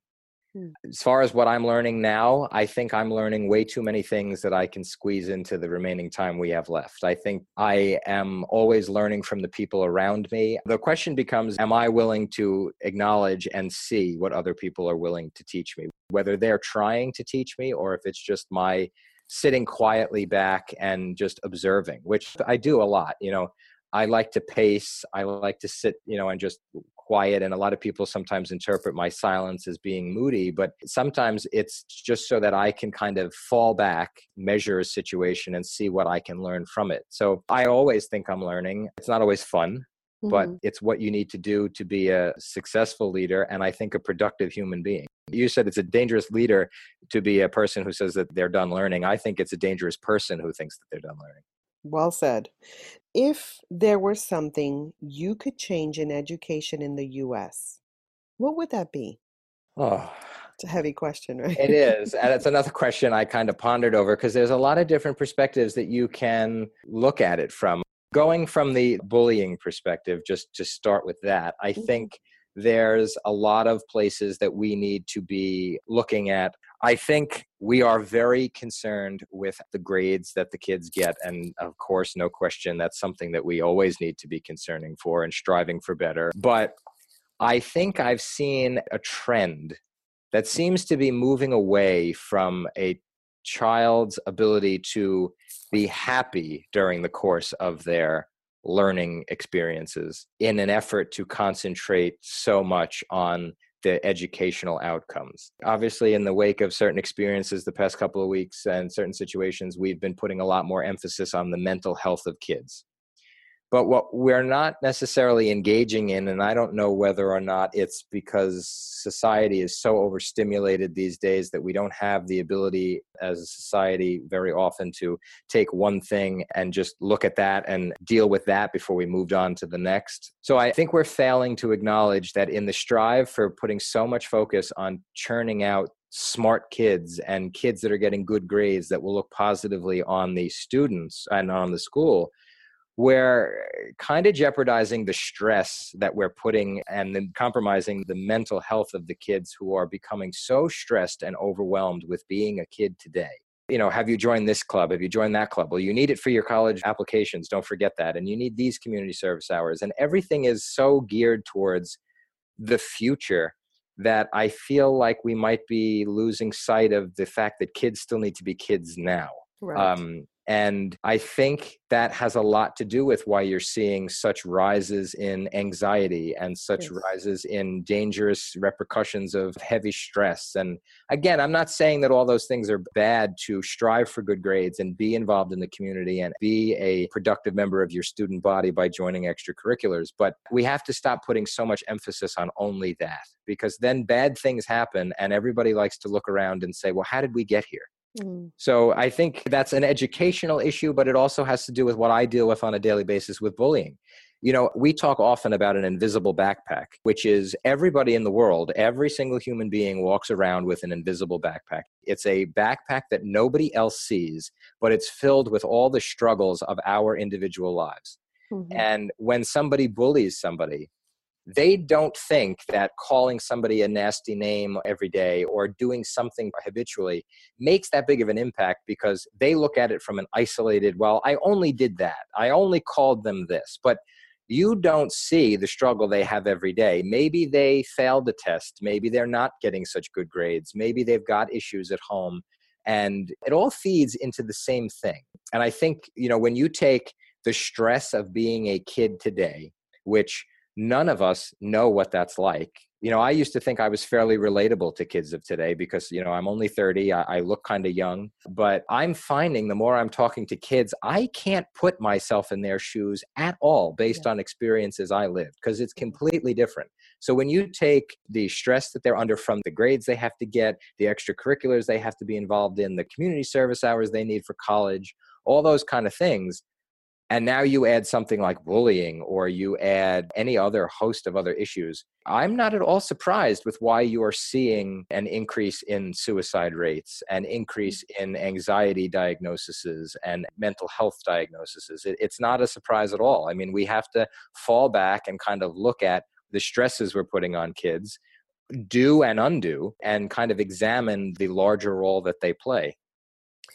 Hmm. As far as what I'm learning now, I think I'm learning way too many things that I can squeeze into the remaining time we have left. I think I am always learning from the people around me. The question becomes Am I willing to acknowledge and see what other people are willing to teach me? Whether they're trying to teach me or if it's just my sitting quietly back and just observing, which I do a lot. You know, I like to pace. I like to sit, you know, and just quiet. And a lot of people sometimes interpret my silence as being moody, but sometimes it's just so that I can kind of fall back, measure a situation, and see what I can learn from it. So I always think I'm learning. It's not always fun. Mm-hmm. But it's what you need to do to be a successful leader and I think a productive human being. You said it's a dangerous leader to be a person who says that they're done learning. I think it's a dangerous person who thinks that they're done learning. Well said. If there were something you could change in education in the US, what would that be? Oh, it's a heavy question, right? it is. And it's [laughs] another question I kind of pondered over because there's a lot of different perspectives that you can look at it from. Going from the bullying perspective, just to start with that, I mm-hmm. think there's a lot of places that we need to be looking at. I think we are very concerned with the grades that the kids get. And of course, no question, that's something that we always need to be concerning for and striving for better. But I think I've seen a trend that seems to be moving away from a child's ability to be happy during the course of their learning experiences in an effort to concentrate so much on the educational outcomes. Obviously, in the wake of certain experiences the past couple of weeks and certain situations, we've been putting a lot more emphasis on the mental health of kids. But what we're not necessarily engaging in, and I don't know whether or not it's because society is so overstimulated these days that we don't have the ability as a society very often to take one thing and just look at that and deal with that before we moved on to the next. So I think we're failing to acknowledge that in the strive for putting so much focus on churning out smart kids and kids that are getting good grades that will look positively on the students and on the school we're kind of jeopardizing the stress that we're putting and then compromising the mental health of the kids who are becoming so stressed and overwhelmed with being a kid today. You know, have you joined this club? Have you joined that club? Well, you need it for your college applications. Don't forget that. And you need these community service hours. And everything is so geared towards the future that I feel like we might be losing sight of the fact that kids still need to be kids now. Right. Um, and I think that has a lot to do with why you're seeing such rises in anxiety and such yes. rises in dangerous repercussions of heavy stress. And again, I'm not saying that all those things are bad to strive for good grades and be involved in the community and be a productive member of your student body by joining extracurriculars. But we have to stop putting so much emphasis on only that because then bad things happen and everybody likes to look around and say, well, how did we get here? Mm. So I think that's an educational issue, but it also has to do with what I deal with on a daily basis with bullying. You know, we talk often about an invisible backpack, which is everybody in the world, every single human being walks around with an invisible backpack. It's a backpack that nobody else sees, but it's filled with all the struggles of our individual lives. Mm-hmm. And when somebody bullies somebody, they don't think that calling somebody a nasty name every day or doing something habitually makes that big of an impact because they look at it from an isolated, well, I only did that. I only called them this. But you don't see the struggle they have every day. Maybe they failed the test. Maybe they're not getting such good grades. Maybe they've got issues at home. And it all feeds into the same thing. And I think, you know, when you take the stress of being a kid today, which none of us know what that's like. You know i used to think i was fairly relatable to kids of today because you know i'm only 30 i, I look kind of young but i'm finding the more i'm talking to kids i can't put myself in their shoes at all based yeah. on experiences i lived because it's mm-hmm. completely different. So when you take the stress that they're under from the grades they have to get the extracurriculars they have to be involved in the community service hours they need for college all those kind of things and now you add something like bullying or you add any other host of other issues. I'm not at all surprised with why you are seeing an increase in suicide rates, an mm. increase in anxiety diagnoses and mental health diagnoses. it's not a surprise at all. I mean, we have to fall back and kind of look at the stresses we're putting on kids, due and undue, and kind of examine the larger role that they play.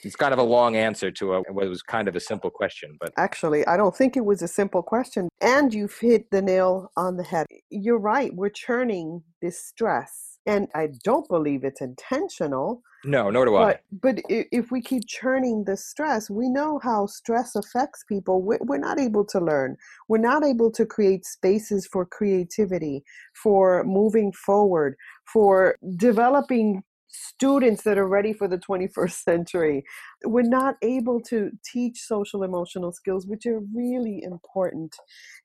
It's kind of a long answer to a, what was kind of a simple question, but actually, I don't think it was a simple question. And you've hit the nail on the head. You're right. We're churning this stress, and I don't believe it's intentional. No, nor do but, I. But if we keep churning the stress, we know how stress affects people. We're not able to learn. We're not able to create spaces for creativity, for moving forward, for developing students that are ready for the 21st century. We're not able to teach social emotional skills, which are really important.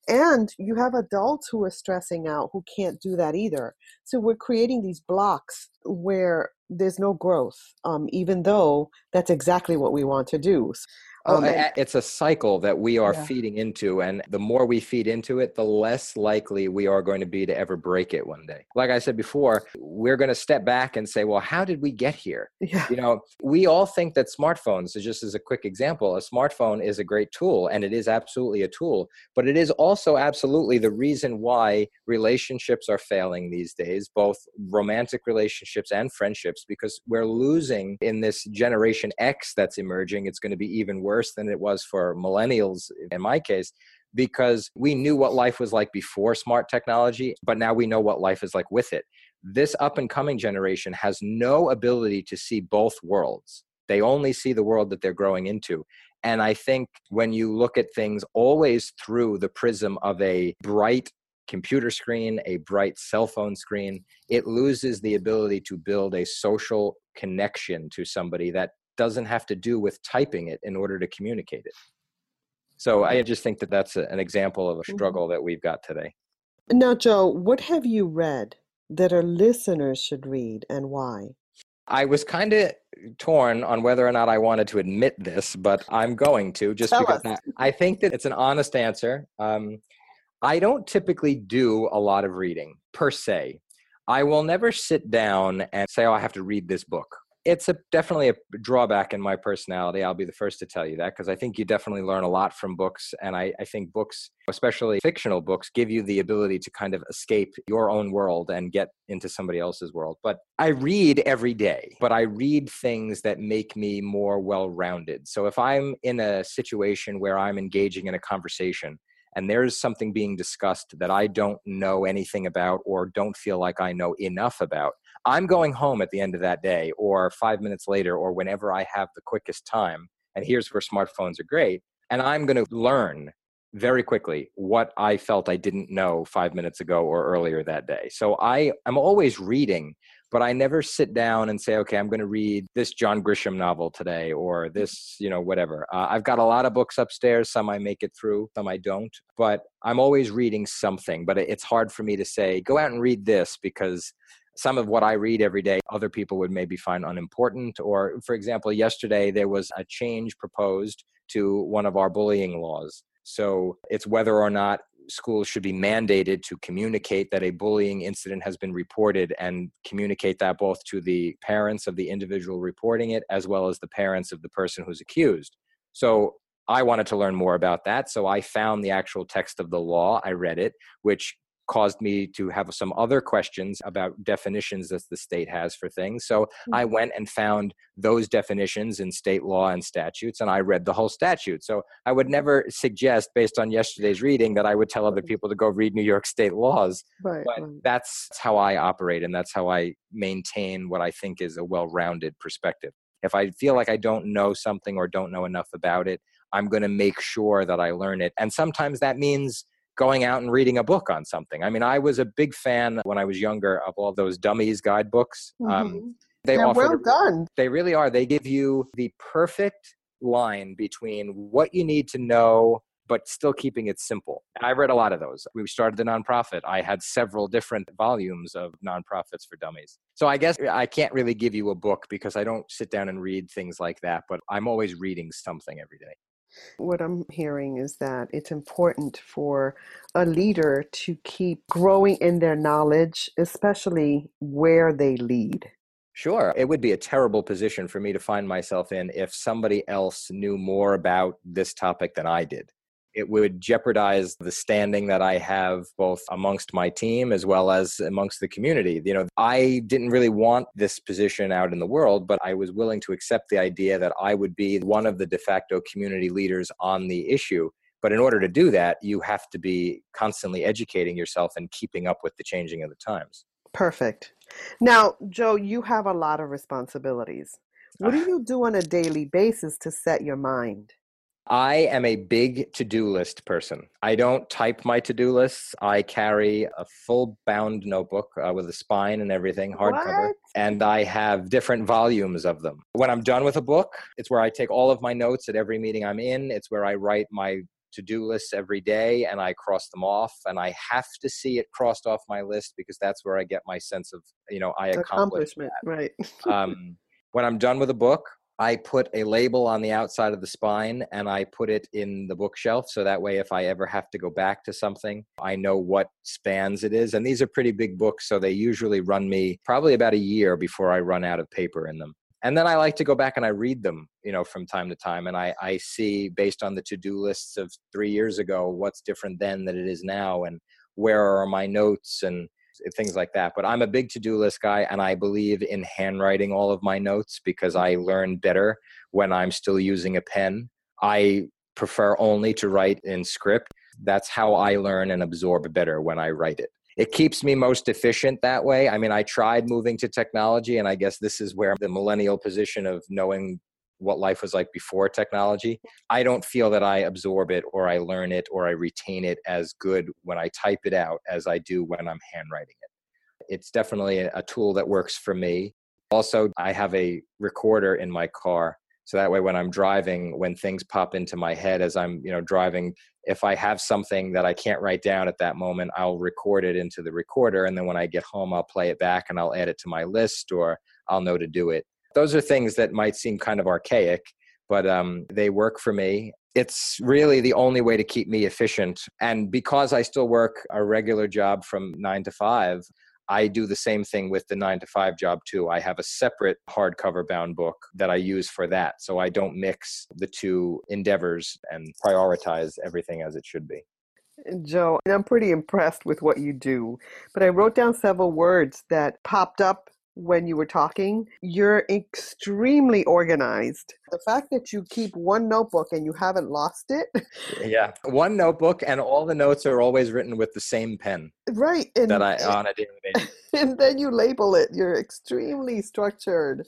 And you have adults who are stressing out who can't do that either. So we're creating these blocks where there's no growth, um, even though that's exactly what we want to do. Oh, it's a cycle that we are yeah. feeding into. And the more we feed into it, the less likely we are going to be to ever break it one day. Like I said before, we're going to step back and say, well, how did we get here? Yeah. You know, we all think that smartphones, just as a quick example, a smartphone is a great tool and it is absolutely a tool, but it is also absolutely the reason why relationships are failing these days, both romantic relationships and friendships, because we're losing in this generation X that's emerging. It's going to be even worse worse than it was for millennials in my case because we knew what life was like before smart technology, but now we know what life is like with it. This up and coming generation has no ability to see both worlds. They only see the world that they're growing into. And I think when you look at things always through the prism of a bright computer screen, a bright cell phone screen, it loses the ability to build a social connection to somebody that doesn't have to do with typing it in order to communicate it. So I just think that that's a, an example of a mm-hmm. struggle that we've got today. Now, Joe, what have you read that our listeners should read and why? I was kind of torn on whether or not I wanted to admit this, but I'm going to just Tell because I, I, think that it's an honest answer. Um, I don't typically do a lot of reading per se. I will never sit down and say, oh, I have to read this book it's a definitely a drawback in my personality. I'll be the first to tell you that because I think you definitely learn a lot from books. And I, I, think books, especially fictional books, give you the ability to kind of escape your own world and get into somebody else's world. But I read every day, but I read things that make me more well rounded. So if I'm in a situation where I'm engaging in a conversation, and there's something being discussed that I don't know anything about or don't feel like I know enough about, I'm going home at the end of that day or five minutes later or whenever I have the quickest time. And here's where smartphones are great. And I'm going to learn very quickly what I felt I didn't know five minutes ago or earlier that day. So I, I'm always reading, but I never sit down and say, okay, I'm going to read this John Grisham novel today or this, you know, whatever. Uh, I've got a lot of books upstairs. Some I make it through, some I don't. But I'm always reading something. But it's hard for me to say, go out and read this because some of what I read every day, other people would maybe find unimportant. Or, for example, yesterday there was a change proposed to one of our bullying laws. So it's whether or not schools should be mandated to communicate that a bullying incident has been reported and communicate that both to the parents of the individual reporting it as well as the parents of the person who's accused. So I wanted to learn more about that. So I found the actual text of the law. I read it, which caused me to have some other questions about definitions that the state has for things. So mm-hmm. I went and found those definitions in state law and statutes, and I read the whole statute. So I would never suggest, based on yesterday's reading, that I would tell other people to go read New York state laws. Right, but right. that's how I operate, and that's how I maintain what I think is a well rounded perspective. If I feel like I don't know something or don't know enough about it, I'm going to make sure that I learn it. And sometimes that means going out and reading a book on something. I mean, I was a big fan when I was younger of all those dummies guidebooks. Um, mm-hmm. Um, they They're well done. They really are. They give you the perfect line between what you need to know but still keeping it simple. I read a lot of those. We started the nonprofit. I had several different volumes of nonprofits for dummies. So I guess I can't really give you a book because I don't sit down and read things like that, but I'm always reading something every day. What I'm hearing is that it's important for a leader to keep growing in their knowledge, especially where they lead. Sure. It would be a terrible position for me to find myself in if somebody else knew more about this topic than I did it would jeopardize the standing that I have both amongst my team as well as amongst the community. You know, I didn't really want this position out in the world, but I was willing to accept the idea that I would be one of the de facto community leaders on the issue. But in order to do that, you have to be constantly educating yourself and keeping up with the changing of the times. Perfect. Now, Joe, you have a lot of responsibilities. What do ah. you do on a daily basis to set your mind? I am a big to do list person. I don't type my to do lists. I carry a full bound notebook uh, with a spine and everything, hardcover, and I have different volumes of them. When I'm done with a book, it's where I take all of my notes at every meeting I'm in. It's where I write my to do lists every day and I cross them off. And I have to see it crossed off my list because that's where I get my sense of, you know, I accomplished. Accomplishment, that. right. [laughs] um, when I'm done with a book, I put a label on the outside of the spine and I put it in the bookshelf. So that way, if I ever have to go back to something, I know what spans it is. And these are pretty big books. So they usually run me probably about a year before I run out of paper in them. And then I like to go back and I read them, you know, from time to time. And I, I see based on the to do lists of three years ago, what's different then than it is now. And where are my notes and things like that. But I'm a big to do list guy, and I believe in handwriting all of my notes because I mm-hmm. learn better when I'm still using a pen. I prefer only to write in script. That's how I learn and absorb better when I write it. It keeps me most efficient that way. I mean, I tried moving to technology, and I guess this is where the millennial position of knowing what life was like before technology. I don't feel that I absorb it or I learn it or I retain it as good when I type it out as I do when I'm handwriting it. It's definitely a tool that works for me. Also, I have a recorder in my car. So that way when I'm driving, when things pop into my head as I'm, you know, driving, if I have something that I can't write down at that moment, I'll record it into the recorder and then when I get home I'll play it back and I'll add it to my list or I'll know to do it those are things that might seem kind of archaic, but um, they work for me. It's really the only way to keep me efficient. And because I still work a regular job from nine to five, I do the same thing with the nine to five job too. I have a separate hardcover bound book that I use for that. So I don't mix the two endeavors and prioritize everything as it should be. Joe, I'm pretty impressed with what you do, but I wrote down several words that popped up when you were talking. You're extremely organized. The fact that you keep one notebook and you haven't lost it. yeah, one notebook, and all the notes are always written with the same pen. Right. And, that I [laughs] on a daily basis. And then you label it. You're extremely structured,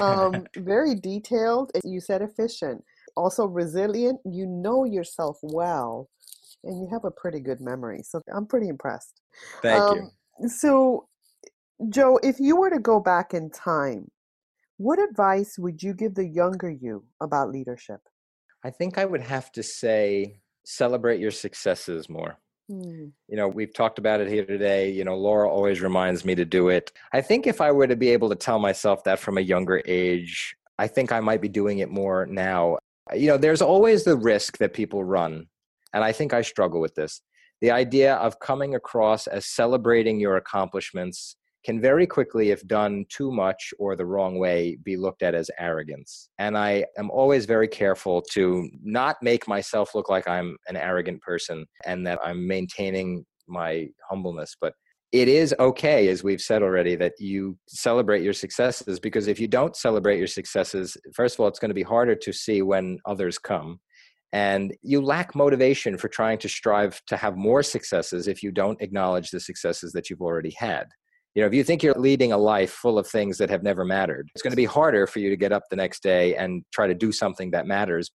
um, [laughs] very detailed. You said efficient, also resilient. You know yourself well, and you have a pretty good memory. So I'm pretty impressed. Thank um, you. So Joe, if you were to go back in time, what advice would you give the younger you about leadership? I think I would have to say celebrate your successes more. Hmm. You know, we've talked about it here today. You know, Laura always reminds me to do it. I think if I were to be able to tell myself that from a younger age, I think I might be doing it more now. You know, there's always the risk that people run, and I think I struggle with this the idea of coming across as celebrating your accomplishments can very quickly, if done too much or the wrong way, be looked at as arrogance. And I am always very careful to not make myself look like I'm an arrogant person and that I'm maintaining my humbleness. But it is okay, as we've said already, that you celebrate your successes because if you don't celebrate your successes, first of all, it's going to be harder to see when others come. And you lack motivation for trying to strive to have more successes if you don't acknowledge the successes that you've already had. You know, if you think you're leading a life full of things that have never mattered, it's going to be harder for you to get up the next day and try to do something that matters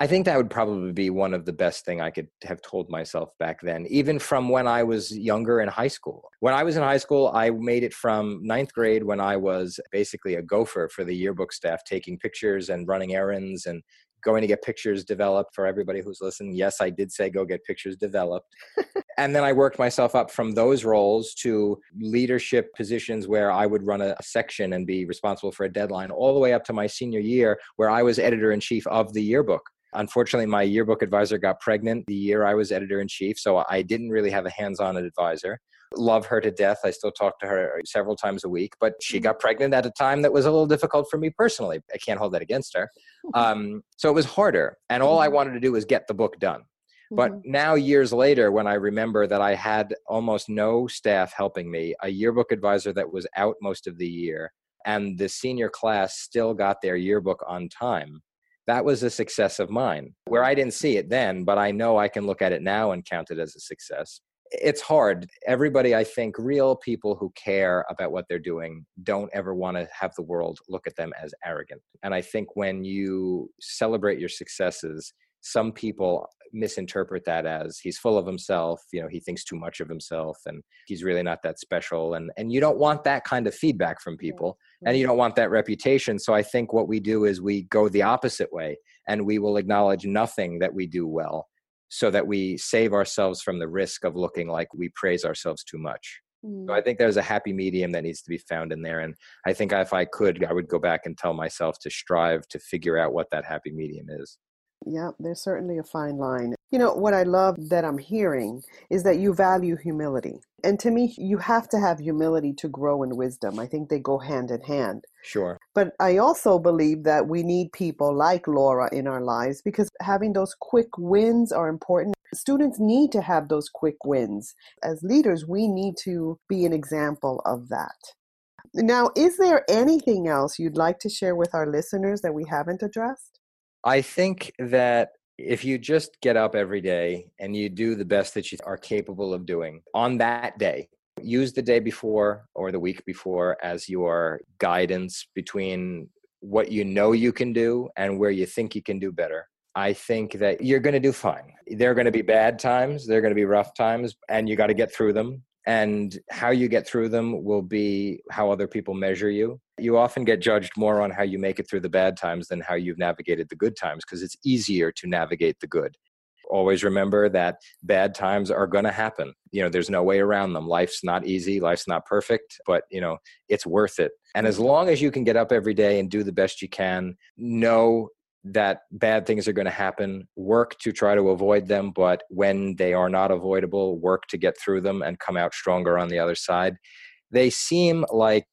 I think that would probably be one of the best thing I could have told myself back then, even from when I was younger in high school. When I was in high school, I made it from ninth grade when I was basically a gopher for the yearbook staff, taking pictures and running errands and going to get pictures developed for everybody who's listening. Yes, I did say go get pictures developed. [laughs] and then I worked myself up from those roles to leadership positions where I would run a, section and be responsible for a deadline, all the way up to my senior year where I was editor in chief of the yearbook. Unfortunately, my yearbook advisor got pregnant the year I was editor in chief, so I didn't really have a hands on advisor. Love her to death. I still talk to her several times a week, but she mm-hmm. got pregnant at a time that was a little difficult for me personally. I can't hold that against her. Um, so it was harder, and all I mm-hmm. wanted to do was get the book done. But mm-hmm. now, years later, when I remember that I had almost no staff helping me, a yearbook advisor that was out most of the year, and the senior class still got their yearbook on time, that was a success of mine where I didn't see it then, but I know I can look at it now and count it as a success. It's hard. Everybody, I think, real people who care about what they're doing don't ever want to have the world look at them as arrogant. And I think when you celebrate your successes, some people misinterpret that as he's full of himself you know he thinks too much of himself and he's really not that special and and you don't want that kind of feedback from people and you don't want that reputation so i think what we do is we go the opposite way and we will acknowledge nothing that we do well so that we save ourselves from the risk of looking like we praise ourselves too much so I mm. think there's a happy medium that needs to be found in there. And I think if I could, I would go back and tell myself to strive to figure out what that happy medium is. Yeah, there's certainly a fine line. You know, what I love that I'm hearing is that you value humility. And to me, you have to have humility to grow in wisdom. I think they go hand in hand. Sure. But I also believe that we need people like Laura in our lives because having those quick wins are important. Students need to have those quick wins. As leaders, we need to be an example of that. Now, is there anything else you'd like to share with our listeners that we haven't addressed? I think that if you just get up every day and you do the best that you are capable of doing on that day, use the day before or the week before as your guidance between what you know you can do and where you think you can do better. I think that you're going to do fine. There are going to be bad times, there are going to be rough times, and you got to get through them and how you get through them will be how other people measure you. You often get judged more on how you make it through the bad times than how you've navigated the good times because it's easier to navigate the good. Always remember that bad times are going to happen. You know, there's no way around them. Life's not easy, life's not perfect, but you know, it's worth it. And as long as you can get up every day and do the best you can, know that bad things are going to happen work to try to avoid them but when they are not avoidable work to get through them and come out stronger on the other side they seem like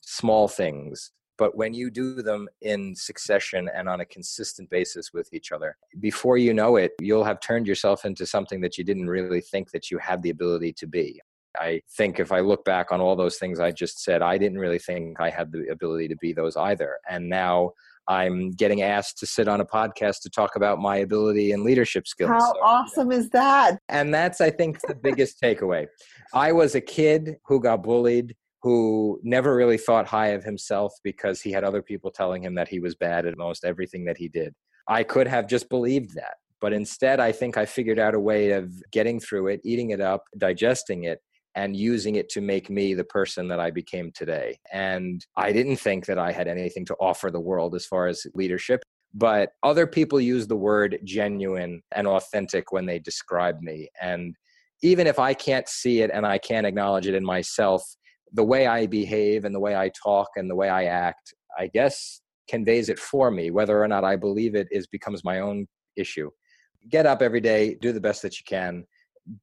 small things but when you do them in succession and on a consistent basis with each other before you know it you'll have turned yourself into something that you didn't really think that you had the ability to be I think if I look back on all those things I just said, I didn't really think I had the ability to be those either. And now I'm getting asked to sit on a podcast to talk about my ability and leadership skills. How so, awesome is that? And that's, I think, the biggest takeaway. I was a kid who got bullied, who never really thought high of himself because he had other people telling him that he was bad at most everything that he did. I could have just believed that. But instead, I think I figured out a way of getting through it, eating it up, digesting it, and using it to make me the person that I became today. And I didn't think that I had anything to offer the world as far as leadership. But other people use the word genuine and authentic when they describe me. And even if I can't see it and I can't acknowledge it in myself, the way I behave and the way I talk and the way I act, I guess conveys it for me. Whether or not I believe it is becomes my own issue. Get up every day, do the best that you can,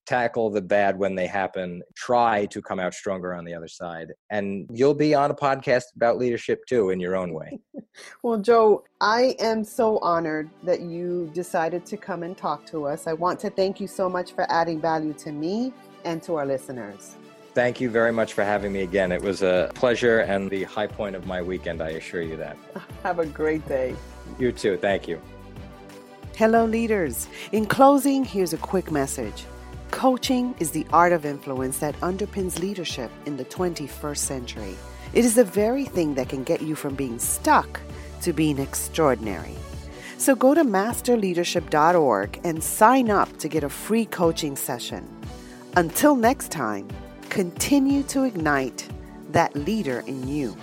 tackle the bad when they happen, try to come out stronger on the other side. And you'll be on a podcast about leadership too in your own way. [laughs] well, Joe, I am so honored that you decided to come and talk to us. I want to thank you so much for adding value to me and to our listeners. Thank you very much for having me again. It was a pleasure and the high point of my weekend, I assure you that. Have a great day. You too. Thank you. Hello, leaders. In closing, here's a quick message. Coaching is the art of influence that underpins leadership in the 21st century. It is the very thing that can get you from being stuck to being extraordinary. So go to masterleadership.org and sign up to get a free coaching session. Until next time, continue to ignite that leader in you.